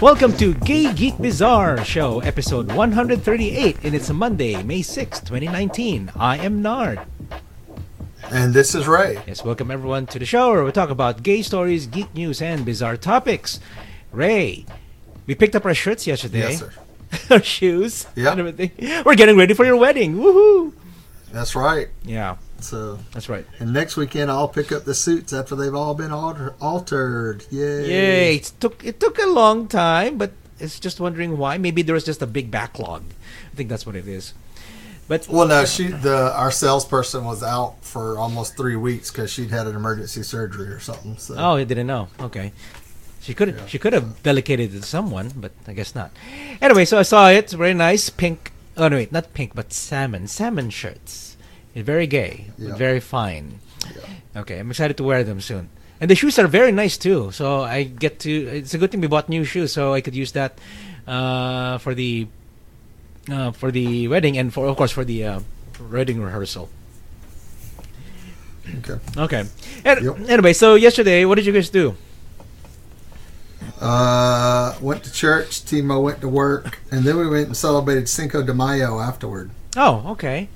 Welcome to Gay Geek Bizarre Show, episode 138, and it's a Monday, May 6, 2019. I am Nard. And this is Ray. Yes, welcome everyone to the show where we talk about gay stories, geek news, and bizarre topics. Ray, we picked up our shirts yesterday. Yes, sir. our shoes. Yeah. and everything. We're getting ready for your wedding. Woohoo! That's right. Yeah, So, that's right. and next weekend I'll pick up the suits after they've all been alter- altered. Yay! Yay! It took it took a long time, but it's just wondering why. Maybe there was just a big backlog. I think that's what it is. But Well, no, she the our salesperson was out for almost three weeks because she'd had an emergency surgery or something. So, Oh, I didn't know. Okay. She could she could have delegated it to someone, but I guess not. Anyway, so I saw it. Very nice pink. Oh no, wait, not pink, but salmon. Salmon shirts. It's very gay, Yeah. very fine. Okay, I'm excited to wear them soon. And the shoes are very nice too. So I get to. It's a good thing we bought new shoes, so I could use that uh, for the uh, for the wedding and for of course for the uh, wedding rehearsal. okay. Okay. And, Yep. Anyway, so yesterday, what did you guys do? Uh, went to church. Timo went to work, and then we went and celebrated Cinco de Mayo afterward. Oh, okay.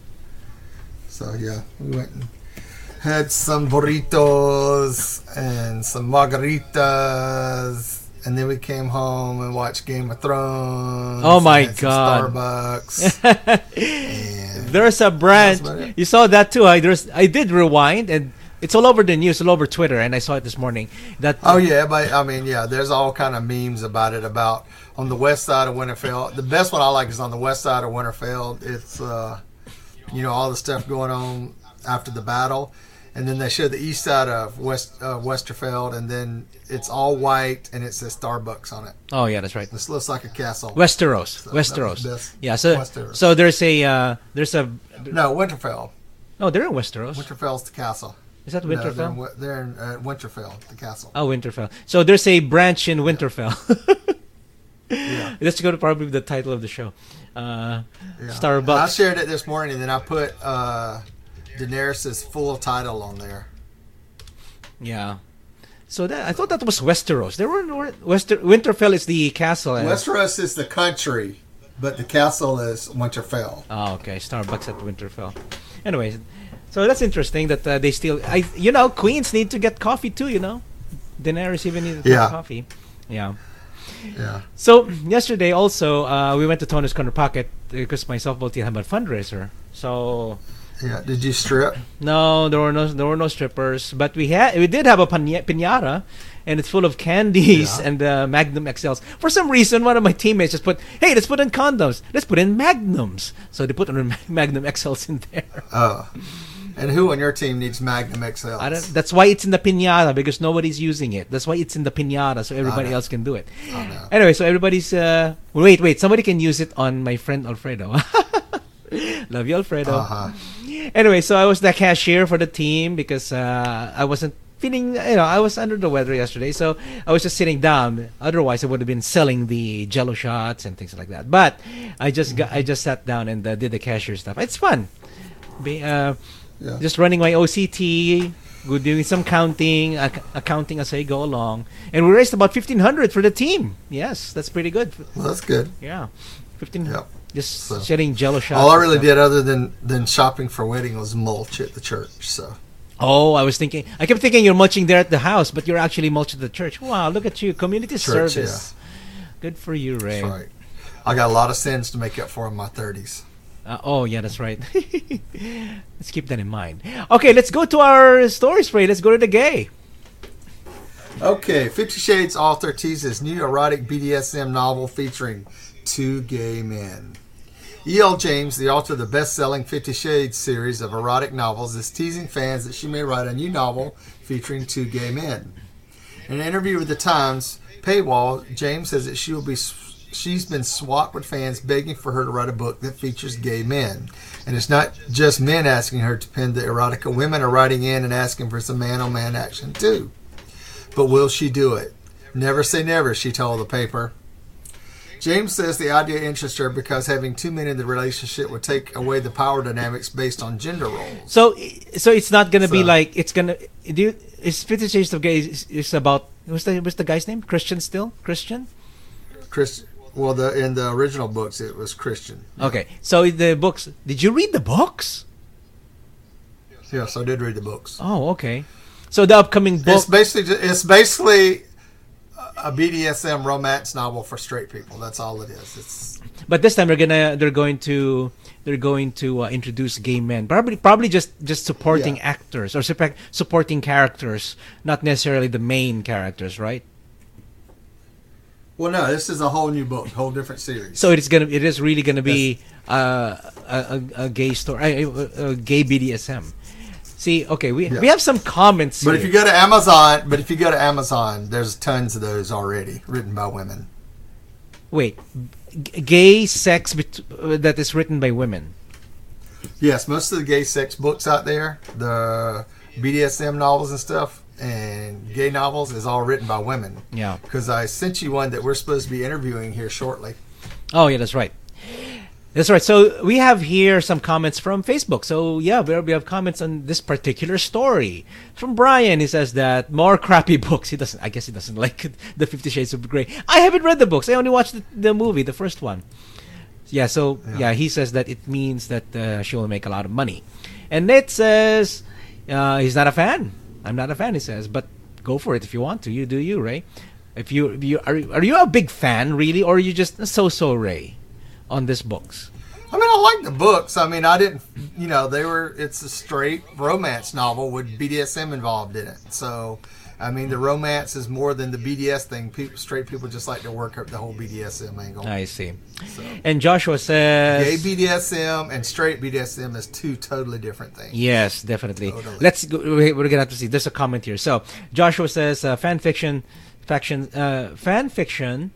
So yeah, we went and had some burritos and some margaritas, and then we came home and watched Game of Thrones. Oh, my and had some God. Starbucks. and There's a branch. That's about it. You saw that too. I there's I did rewind and it's all over the news, all over Twitter, and I saw it this morning. That oh yeah, but I mean yeah, there's all kind of memes about it. About on the west side of Winterfell. The best one I like is on the west side of Winterfell. It's uh, you know all the stuff going on after the battle. And then they show the east side of West uh, Westerfeld, and then it's all white, and it says Starbucks on it. oh yeah, that's right. This looks like a castle. Westeros, was Westeros. Yeah, so Westeros. so there's a uh, there's a No, Winterfell. oh they're in Westeros. Winterfell's the castle. Is that No, they're in, Winterfell? They're in uh, Winterfell, the castle. oh, Winterfell. So there's a branch in Winterfell. Yeah. That's going to probably be the title of the show. Uh, Yeah. Starbucks. I shared it this morning, and then I put uh, Daenerys' full title on there. yeah. So that I thought that was Westeros. There were no Wester Winterfell is the castle. and- Westeros is the country, but the castle is Winterfell. Oh, okay. Starbucks at Winterfell. Anyways, so that's interesting that uh, they still. I, you know, queens need to get coffee too. You know, Daenerys even needs Yeah. coffee. Yeah. Yeah. So yesterday also uh, we went to Tony's Corner Pocket because myself softball team had a fundraiser. So Yeah. Did you strip? no, there were no there were no strippers, but we had we did have a pina- pinata, and it's full of candies Yeah. and uh, Magnum XLs. For some reason, one of my teammates just put, "Hey, let's put in condoms. Let's put in Magnums." So they put in Magnum XLs in there. Oh. And who on your team needs Magnum XL? That's why it's in the pinata because nobody's using it. That's why it's in the pinata so everybody else can do it. Anyway, so everybody's uh wait, wait, somebody can use it on my friend Alfredo. Love you, Alfredo. Uh-huh. Anyway, so I was the cashier for the team because uh, I wasn't feeling, you know, I was under the weather yesterday, so I was just sitting down. Otherwise, I would have been selling the Jello shots and things like that. But I just got, I just sat down and uh, did the cashier stuff. It's fun. Be, uh, Yeah. Just running my OCD, go doing some counting, ac- accounting as I go along, and we raised about fifteen hundred for the team. Yes, that's pretty good. Well, that's good. Yeah, fifteen. Just So- shedding Jello shots. All I really did other than, than shopping for wedding was mulch at the church. So Oh, I was thinking. I kept thinking you're mulching there at the house, but you're actually mulching the church. Wow, look at you, community Church, service. Good for you, Ray. that's right. I got a lot of sins to make up for in my 30s. Uh, oh, yeah, that's right. let's keep that in mind. Okay, let's go to our story spray. Let's go to the gay. Okay, Fifty Shades author teases new erotic BDSM novel featuring two gay men. E.L. James, the author of the best selling Fifty Shades series of erotic novels, is teasing fans that she may write a new novel featuring two gay men. In an interview with the Times paywall, James says that she will be she's been swamped with fans begging for her to write a book that features gay men. And it's not just men asking her to pen the erotica, women are writing in and asking for some man on man action too. But will she do it? Never say never, she told the paper. James says the idea interests her because having two men in the relationship would take away the power dynamics based on gender roles. So, so it's not gonna be like it's gonna. Do you, is Fifty Shades of Gay is, is about what's the what's the guy's name? Christian still Christian. Chris, well, the in the original books it was Christian. Okay, so the books. Did you read the books? Yes, Yes, I did read the books. Oh, okay. So the upcoming book. It's basically it's basically a BDSM romance novel for straight people. That's all it is. It's But this time they're gonna they're going to they're going to uh, introduce gay men. Probably probably just just supporting Yeah. actors or supporting characters, not necessarily the main characters, right? Well, no, this is a whole new book, whole different series. So it's gonna it is really gonna be uh, a, a a gay story, a, a, gay BDSM. See, okay, we Yeah. we have some comments. but if you go to Amazon, but if you go to Amazon, there's tons of those already written by women. wait, g- gay sex bet- uh, that is written by women. Yes, most of the gay sex books out there, the BDSM novels and stuff, and gay novels is all written by women. Yeah. Because I sent you one that we're supposed to be interviewing here shortly. Oh yeah, that's right. That's right. So we have here some comments from Facebook. So yeah, we have comments on this particular story from Brian. He says that more crappy books. He doesn't. I guess he doesn't like the Fifty Shades of Grey. I haven't read the books. I only watched the, the movie, the first one. Yeah. So yeah. Yeah. he says that it means that uh, she will make a lot of money, and Nate says uh, he's not a fan. I'm not a fan. He says, but go for it if you want to. You do you, Ray. If you, if you are, are you a big fan really, or are you just so so Ray on these books? I mean, I like the books. I mean, I didn't, you know, they were, it's a straight romance novel with BDSM involved in it. So, I mean, the romance is more than the BDS thing. People, straight people just like to work up the whole BDSM angle. I see. So, And Joshua says, gay BDSM and straight BDSM is two totally different things. Yes, definitely. Totally. Let's go. we- We're gonna have to see. There's a comment here. So Joshua says, uh, fan fiction, faction, uh, fan fiction,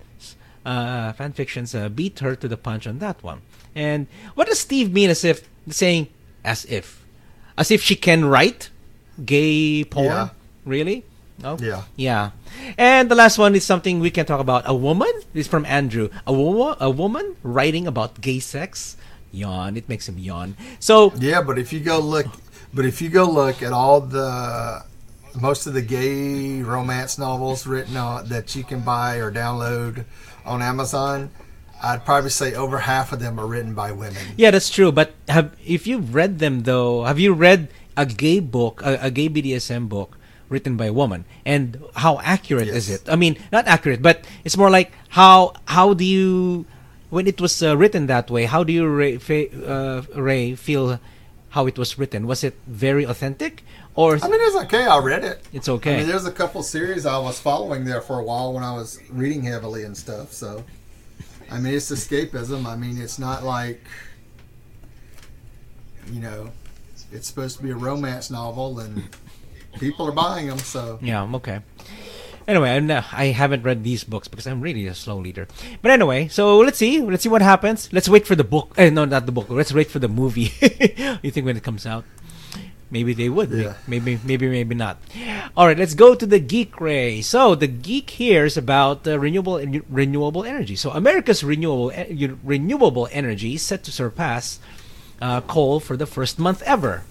uh, fan fictions uh, beat her to the punch on that one. And what does Steve mean? As if saying, as if, as if she can write gay porn? Yeah. Really? No. Yeah. Yeah. And the last one is something we can talk about. A woman. This is from Andrew. A woman. A woman writing about gay sex. Yawn. It makes him yawn. So Yeah, but if you go look, but if you go look at all the most of the gay romance novels written on that you can buy or download on Amazon, I'd probably say over half of them are written by women. Yeah, that's true. But have if you've read them though, have you read a gay book, a, a gay BDSM book written by a woman, and how accurate is it? I mean, not accurate, but it's more like how how do you when it was uh, written that way? How do you Ray, uh, Ray feel how it was written? Was it very authentic, or I mean, it's okay. I read it. it's I okay? mean, there's a couple series I was following there for a while when I was reading heavily and stuff. So, I mean, it's escapism. I mean, it's not like, you know, it's supposed to be a romance novel and people are buying them. So, Yeah, I'm okay. Anyway, I'm not, I haven't read these books because I'm really a slow reader. But anyway, so let's see. Let's see what happens. Let's wait for the book. Eh, no, not the book. Let's wait for the movie. you think when it comes out? Maybe they would. Yeah. Maybe, maybe, maybe not. All right, let's go to the geek ray. So the geek here is about uh, renewable renewable energy. So America's renewable e- renewable energy is set to surpass uh, coal for the first month ever.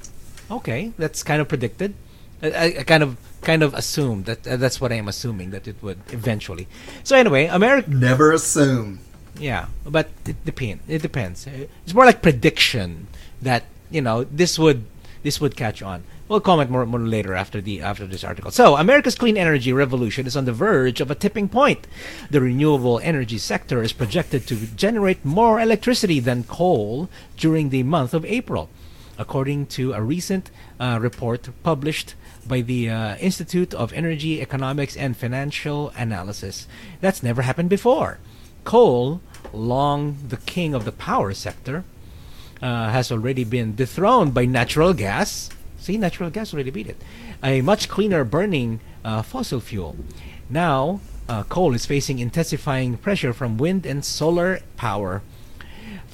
Okay, that's kind of predicted. I, I, kind of kind of assumed that uh, that's what I am assuming that it would eventually. So anyway, America, never assume. yeah, but it depends. It depends. It's more like prediction that you know this would this would catch on. We'll comment more, more later after the after this article. So, America's clean energy revolution is on the verge of a tipping point. The renewable energy sector is projected to generate more electricity than coal during the month of April, according to a recent uh, report published by the uh, Institute of Energy Economics and Financial Analysis. That's never happened before. Coal, long the king of the power sector, uh, has already been dethroned by natural gas. See, natural gas already beat it. A much cleaner burning uh, fossil fuel. Now, uh, coal is facing intensifying pressure from wind and solar power.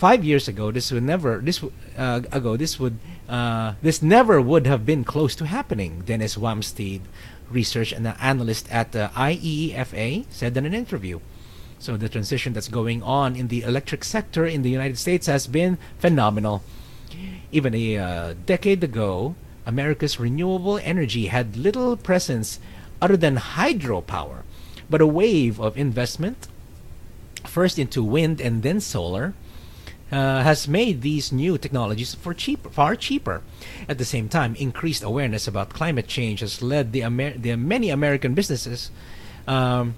Five years ago, this would never this uh, ago this would uh, this never would have been close to happening. Dennis Wamsted, research and analyst at the IEEFA, said in an interview. So the transition that's going on in the electric sector in the United States has been phenomenal. Even a uh, decade ago, America's renewable energy had little presence other than hydropower, but a wave of investment, first into wind and then solar, uh, has made these new technologies for cheap, far cheaper. At the same time, increased awareness about climate change has led the, Amer- the many American businesses, um,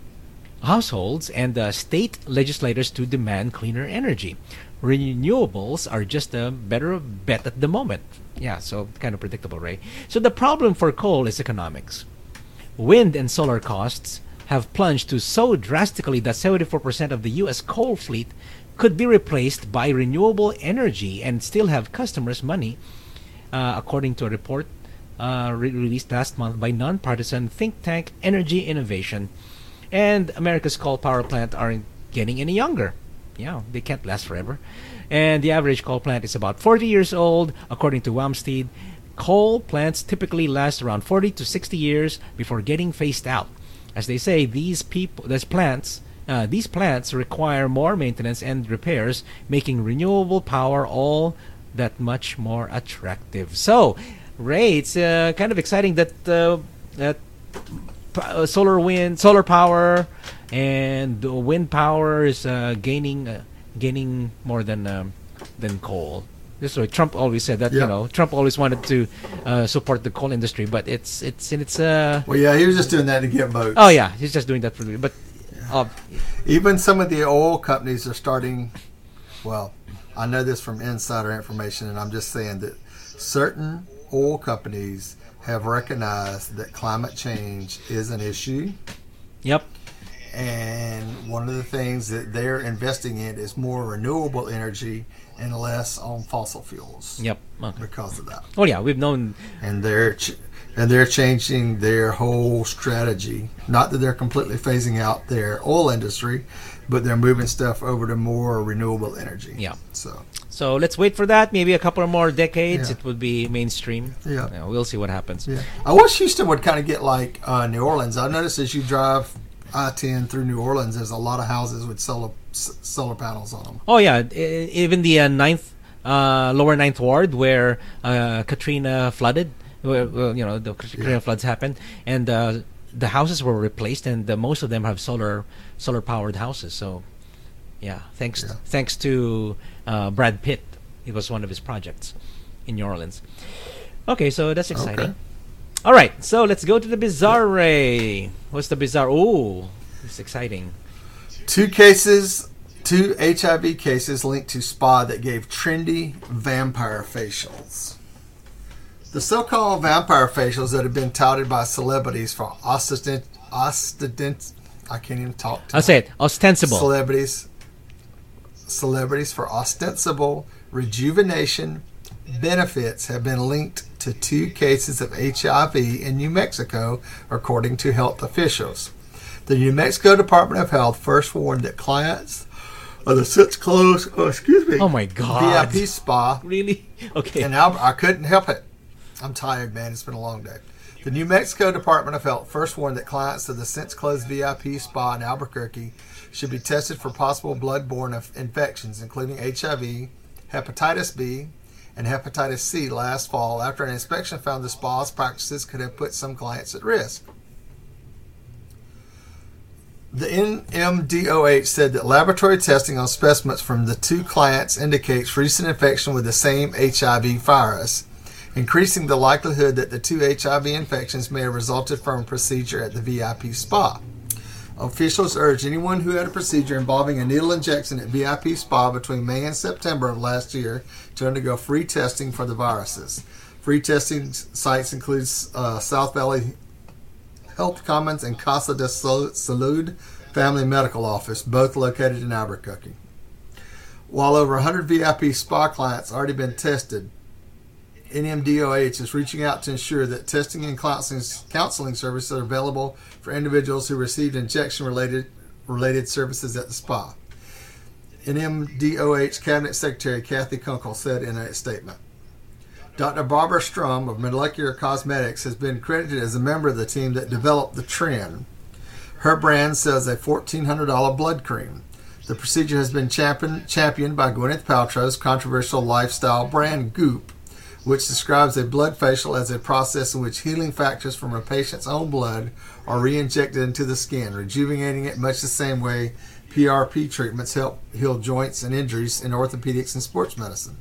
households, and uh, state legislators to demand cleaner energy. Renewables are just a better bet at the moment. Yeah, so kind of predictable, right? So the problem for coal is economics. Wind and solar costs have plunged to so drastically that 74% of the US coal fleet could be replaced by renewable energy and still have customers' money, uh, according to a report uh, re- released last month by nonpartisan think tank Energy Innovation. And America's coal power plant aren't getting any younger. Yeah, they can't last forever. And the average coal plant is about 40 years old, according to Wamsted. Coal plants typically last around 40 to 60 years before getting phased out. As they say, these people, these plants, uh, these plants require more maintenance and repairs, making renewable power all that much more attractive. So, Ray, it's uh, kind of exciting that uh, that p- uh, solar wind, solar power, and wind power is uh, gaining uh, gaining more than um, than coal. This is what Trump always said that you know Trump always wanted to uh, support the coal industry, but it's it's in its uh Well, yeah, he was just doing that to get votes. oh yeah he's just doing that for but uh, Even some of the oil companies are starting. Well, I know this from insider information, and I'm just saying that certain oil companies have recognized that climate change is an issue. yep And one of the things that they're investing in is more renewable energy and less on fossil fuels yep okay. because of that. oh yeah we've known And they're ch- and they're changing their whole strategy. Not that they're completely phasing out their oil industry, but they're moving stuff over to more renewable energy. Yeah. So so let's wait for that maybe a couple of more decades Yeah. it would be mainstream Yeah. we'll see what happens yeah, I wish Houston would kind of get like uh, New Orleans. I noticed as you drive I-10 through New Orleans, there's a lot of houses with solar s- solar panels on them. Oh yeah, even the uh, ninth, uh, lower ninth ward where uh, Katrina flooded. Where, well, you know, the Katrina Yeah. floods happened, and uh, the houses were replaced, and uh, most of them have solar solar powered houses. So, yeah, thanks Yeah. thanks to uh, Brad Pitt, it was one of his projects in New Orleans. Okay, so that's exciting. Okay. All right, so let's go to the bizarre ray. What's the bizarre? Oh, it's exciting. Two cases, two HIV cases linked to spa that gave trendy vampire facials. The so-called vampire facials that have been touted by celebrities for ostent, ostent, I can't even talk. I'll say it. Ostensible. Celebrities, celebrities for ostensible rejuvenation benefits have been linked to two cases of HIV in New Mexico, according to health officials. The New Mexico Department of Health first warned that clients of the Six Close, oh, excuse me, Oh my God. VIP spa Really? Okay. and Al- I couldn't help it. I'm tired, man. It's been a long day. The New Mexico Department of Health first warned that clients of the since closed VIP spa in Albuquerque should be tested for possible bloodborne infections, including HIV, hepatitis B, and hepatitis C last fall after an inspection found the spa's practices could have put some clients at risk. The NMDOH said that laboratory testing on specimens from the two clients indicates recent infection with the same HIV virus, increasing the likelihood that the two HIV infections may have resulted from a procedure at the VIP spa. Officials urge anyone who had a procedure involving a needle injection at VIP spa between May and September of last year to undergo free testing for the viruses. Free testing sites include uh, South Valley Health Commons and Casa de Salud Family Medical Office, both located in Albuquerque. While over 100 VIP spa clients already been tested, NMDOH is reaching out to ensure that testing and counseling, counseling services are available for individuals who received injection related related services at the spa. NMDOH Cabinet Secretary Kathy Kunkel said in a statement. Dr. Barbara Sturm of Molecular Cosmetics has been credited as a member of the team that developed the trend. Her brand sells a $1,400 blood cream. The procedure has been champion, championed by Gwyneth Paltrow's controversial lifestyle brand Goop, which describes a blood facial as a process in which healing factors from a patient's own blood are re-injected into the skin, rejuvenating it much the same way PRP treatments help heal joints and injuries in orthopedics and sports medicine.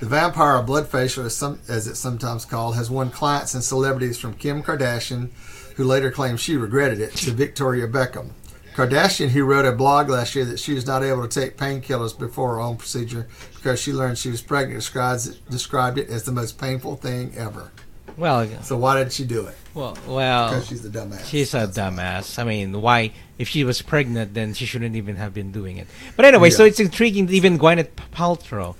The vampire blood facial, as, some, as it's sometimes called, has won clients and celebrities from Kim Kardashian, who later claimed she regretted it, to Victoria Beckham. Kardashian, who wrote a blog last year that she was not able to take painkillers before her own procedure because she learned she was pregnant, describes described it as the most painful thing ever. Well, So why did she do it? well, well. Because she's a dumbass. She's a dumbass. I mean, why? If she was pregnant, then she shouldn't even have been doing it. But anyway, so it's intriguing. Even Gwyneth Paltrow.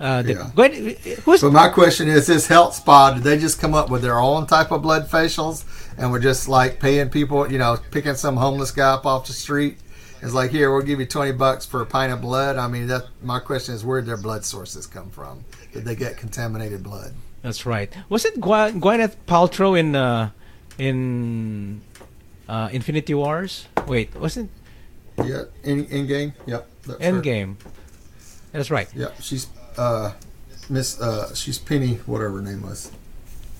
Uh, the, Yeah. Gwyn, who's But my question is, this health spa, did they just come up with their own type of blood facials and we're just like paying people, you know, picking some homeless guy up off the street? It's like, here, we'll give you 20 bucks for a pint of blood. I mean, that my question is, where did their blood sources come from? Did they get contaminated blood? That's right. Was it Gwy- Gwyneth Paltrow in uh, in uh, Infinity Wars? Wait, wasn't Yeah, in, in game? Yep. that's her. Endgame? That's right. Yep, she's uh, Miss, uh, she's Penny, whatever her name was.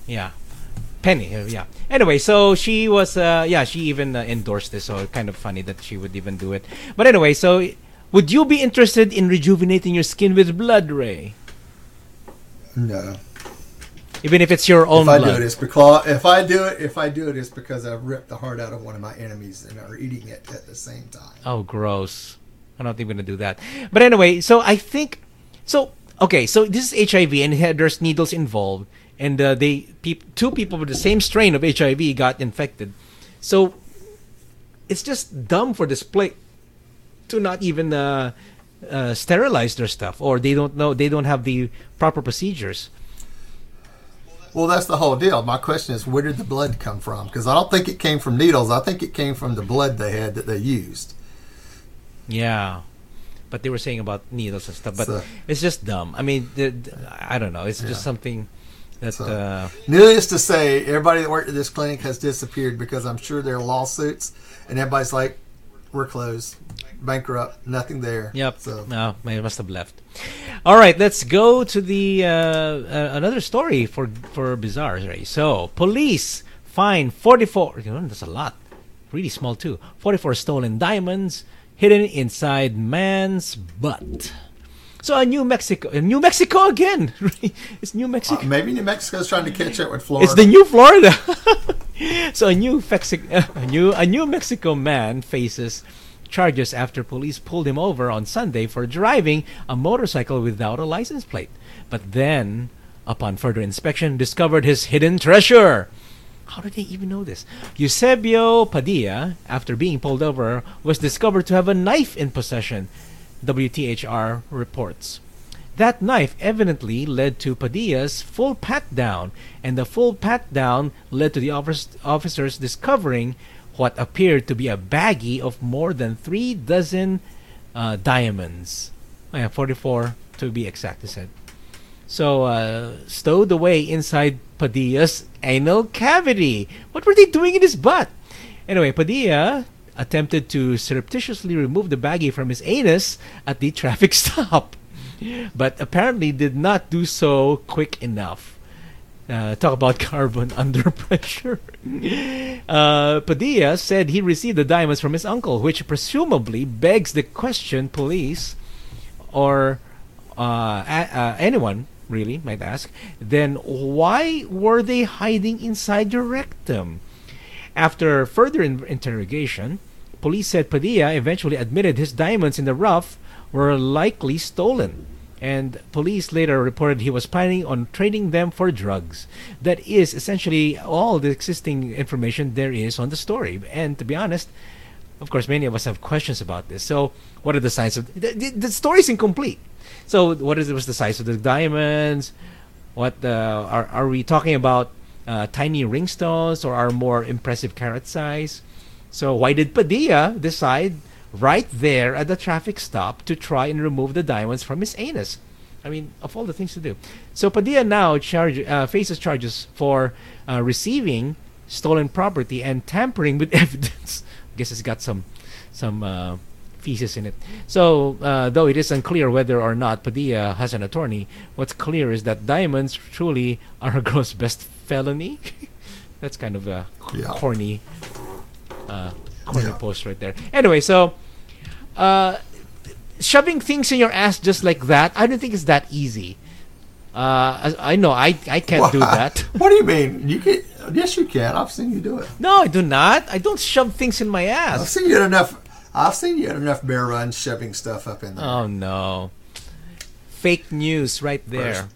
Yeah. Penny, uh, yeah. Anyway, so she was, uh, yeah, she even uh, endorsed this, so kind of funny that she would even do it. But anyway, so would you be interested in rejuvenating your skin with blood, Ray? No. Even if it's your own if I blood. do it, it's because if I do it, if I do it, it's because I've ripped the heart out of one of my enemies and are eating it at the same time. Oh, gross. I'm not even gonna do that. But anyway, so I think, so okay, so this is HIV and there's needles involved, and uh, they peop, two people with the same strain of HIV got infected. So it's just dumb for this place to not even uh, uh, sterilize their stuff, or they don't know they don't have the proper procedures. Well, that's the whole deal. My question is, where did the blood come from? Because I don't think it came from needles. I think it came from the blood they had that they used. Yeah. But they were saying about needles and stuff, but So- it's just dumb. I mean, I don't know. It's Yeah. just something that So- uh, Needless to say, everybody that worked at this clinic has disappeared because I'm sure there are lawsuits, and everybody's like, "We're closed, bankrupt, nothing there." Yep. So No, they must have left. All right, let's go to the uh, uh, another story for for bizarre. Right? So, police find 44. You know, that's a lot. Really small too. 44 stolen diamonds hidden inside man's butt. So, a New Mexico, uh, New Mexico again. it's New Mexico. uh, maybe New Mexico's trying to catch up with Florida. It's the new Florida. so a new Fexi- a new a New Mexico man faces charges after police pulled him over on Sunday for driving a motorcycle without a license plate. But then, upon further inspection, discovered his hidden treasure. How did they even know this? Eusebio Padilla, after being pulled over, was discovered to have a knife in possession. WTHR reports. That knife evidently led to Padilla's full pat down, and the full pat down led to the officers discovering what appeared to be a baggie of more than three dozen uh, diamonds. Yeah, 44 to be exact, he said. So, uh, stowed away inside Padilla's anal cavity. What were they doing in his butt? Anyway, Padilla attempted to surreptitiously remove the baggie from his anus at the traffic stop, but apparently did not do so quick enough. Uh, talk about carbon under pressure. uh, Padilla said he received the diamonds from his uncle, which presumably begs the question police or uh, uh, anyone really might ask, then why were they hiding inside your rectum? After further in- interrogation, police said Padilla eventually admitted his diamonds in the rough were likely stolen. And police later reported he was planning on trading them for drugs. That is essentially all the existing information there is on the story. And to be honest, of course, many of us have questions about this. So, what are the signs of the, the, the story is incomplete? So, what is was the size of the diamonds? What uh, are are we talking about? Uh, tiny ringstones or are more impressive carat size? So, why did Padilla decide right there at the traffic stop to try and remove the diamonds from his anus? I mean, of all the things to do. So Padilla now charge, uh, faces charges for uh, receiving stolen property and tampering with evidence. I guess he's got some some uh, feces in it. So, uh, though it is unclear whether or not Padilla has an attorney, what's clear is that diamonds truly are a gross best felony. That's kind of a Yeah. corny, uh, corny Yeah. post right there. Anyway, so uh, shoving things in your ass just like that, I don't think it's that easy. Uh, as- I know I I can't do that. What do you mean? You can. Yes, you can. I've seen you do it. No, I do not. I don't shove things in my ass. I've seen you enough. I've seen you had enough bear runs shoving stuff up in there. Oh no. Fake news right there.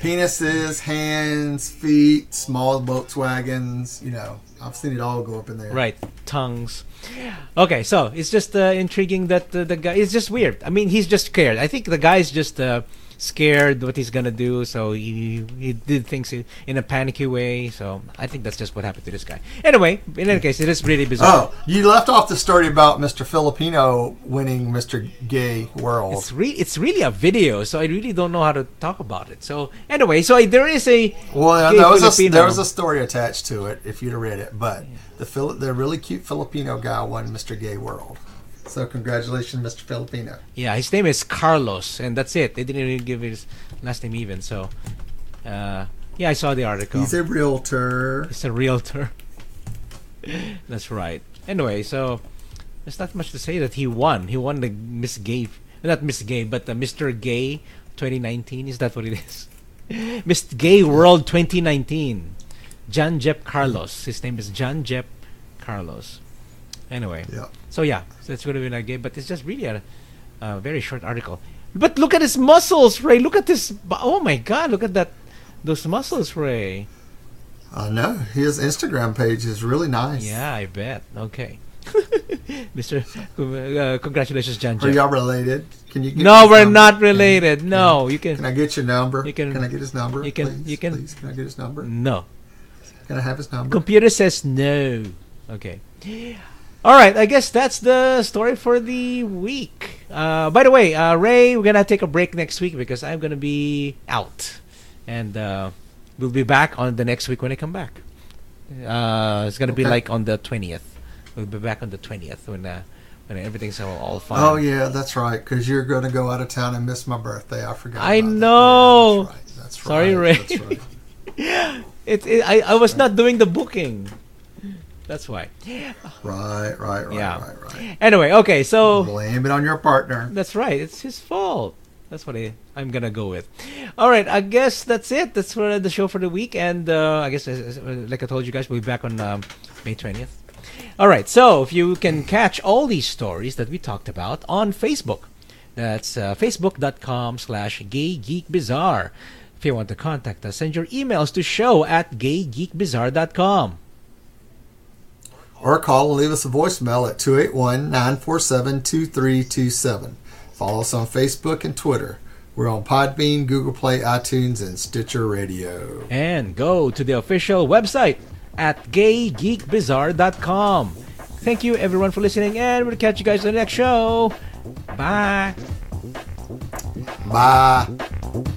Penises, hands, feet, small Volkswagens. You know, I've seen it all go up in there. Right, tongues. Okay, so it's just uh, intriguing that uh, the guy. It's just weird. I mean, he's just scared. I think the guy's just uh, scared what he's gonna do, so he he did things in, a panicky way. So I think that's just what happened to this guy. Anyway, in any case, it is really bizarre. Oh, you left off the story about Mr. Filipino winning Mr. Gay World. It's re- it's really a video, so I really don't know how to talk about it. So anyway, so I, there is a Well, there was, a, there was a story attached to it if you'd have read it, but the Phil- the really cute Filipino guy won Mr. Gay World. So congratulations, Mr. Filipino. Yeah, his name is Carlos, and that's it. They didn't even give his last name even. So, uh, yeah, I saw the article. He's a realtor. He's a realtor. that's right. Anyway, so there's not much to say that he won. He won the Miss Gay, not Miss Gay, but the Mr. Gay 2019. Is that what it is? Miss Gay World 2019. John Jep Carlos. His name is John Jep Carlos. Anyway. Yeah. So yeah, so it's going to be like game, but it's just really a, a very short article. But look at his muscles, Ray. Look at this. Oh my God! Look at that. Those muscles, Ray. I know. His Instagram page is really nice. Yeah, I bet. Okay, Mister. Uh, congratulations, John. Are y'all related? Can you get No, we're number? not related. No, you Can can. I get your number? You can- I get his number? you can- Please? you can- Please, can I get his number? No. Can I have his number? Computer says no. Okay. All right. I guess that's the story for the week. Uh, by the way, uh, Ray, we're gonna take a break next week because I'm gonna be out, and uh, we'll be back on the next week when I come back. Uh, it's gonna be like on the twentieth. We'll be back on the twentieth when uh, when everything's all, all fine. Oh yeah, that's right. Because you're going to go out of town and miss my birthday. I forgot. I about that. know. Yeah, that's right. That's Sorry, right. Ray. That's right. It, it, I, I was not doing the booking. That's why. Right, right, right, Yeah. right, right. Anyway, okay, so Blame it on your partner. That's right. It's his fault. That's what I, I'm gonna go with. All right. I guess that's it. That's for the show for the week. And uh, I guess, as- like I told you guys, we'll be back on um, May 20th. All right. So if you can catch all these stories that we talked about on Facebook, that's uh, facebook.com slash gay geek bizarre. If you want to contact us, send your emails to show at gaygeekbizarre.com. Or call and leave us a voicemail at 281 947 2327. Follow us on Facebook and Twitter. We're on Podbean, Google Play, iTunes, and Stitcher Radio. and go to the official website at gaygeekbizarre.com. Thank you everyone for listening, and we'll catch you guys on the next show. Bye. Bye.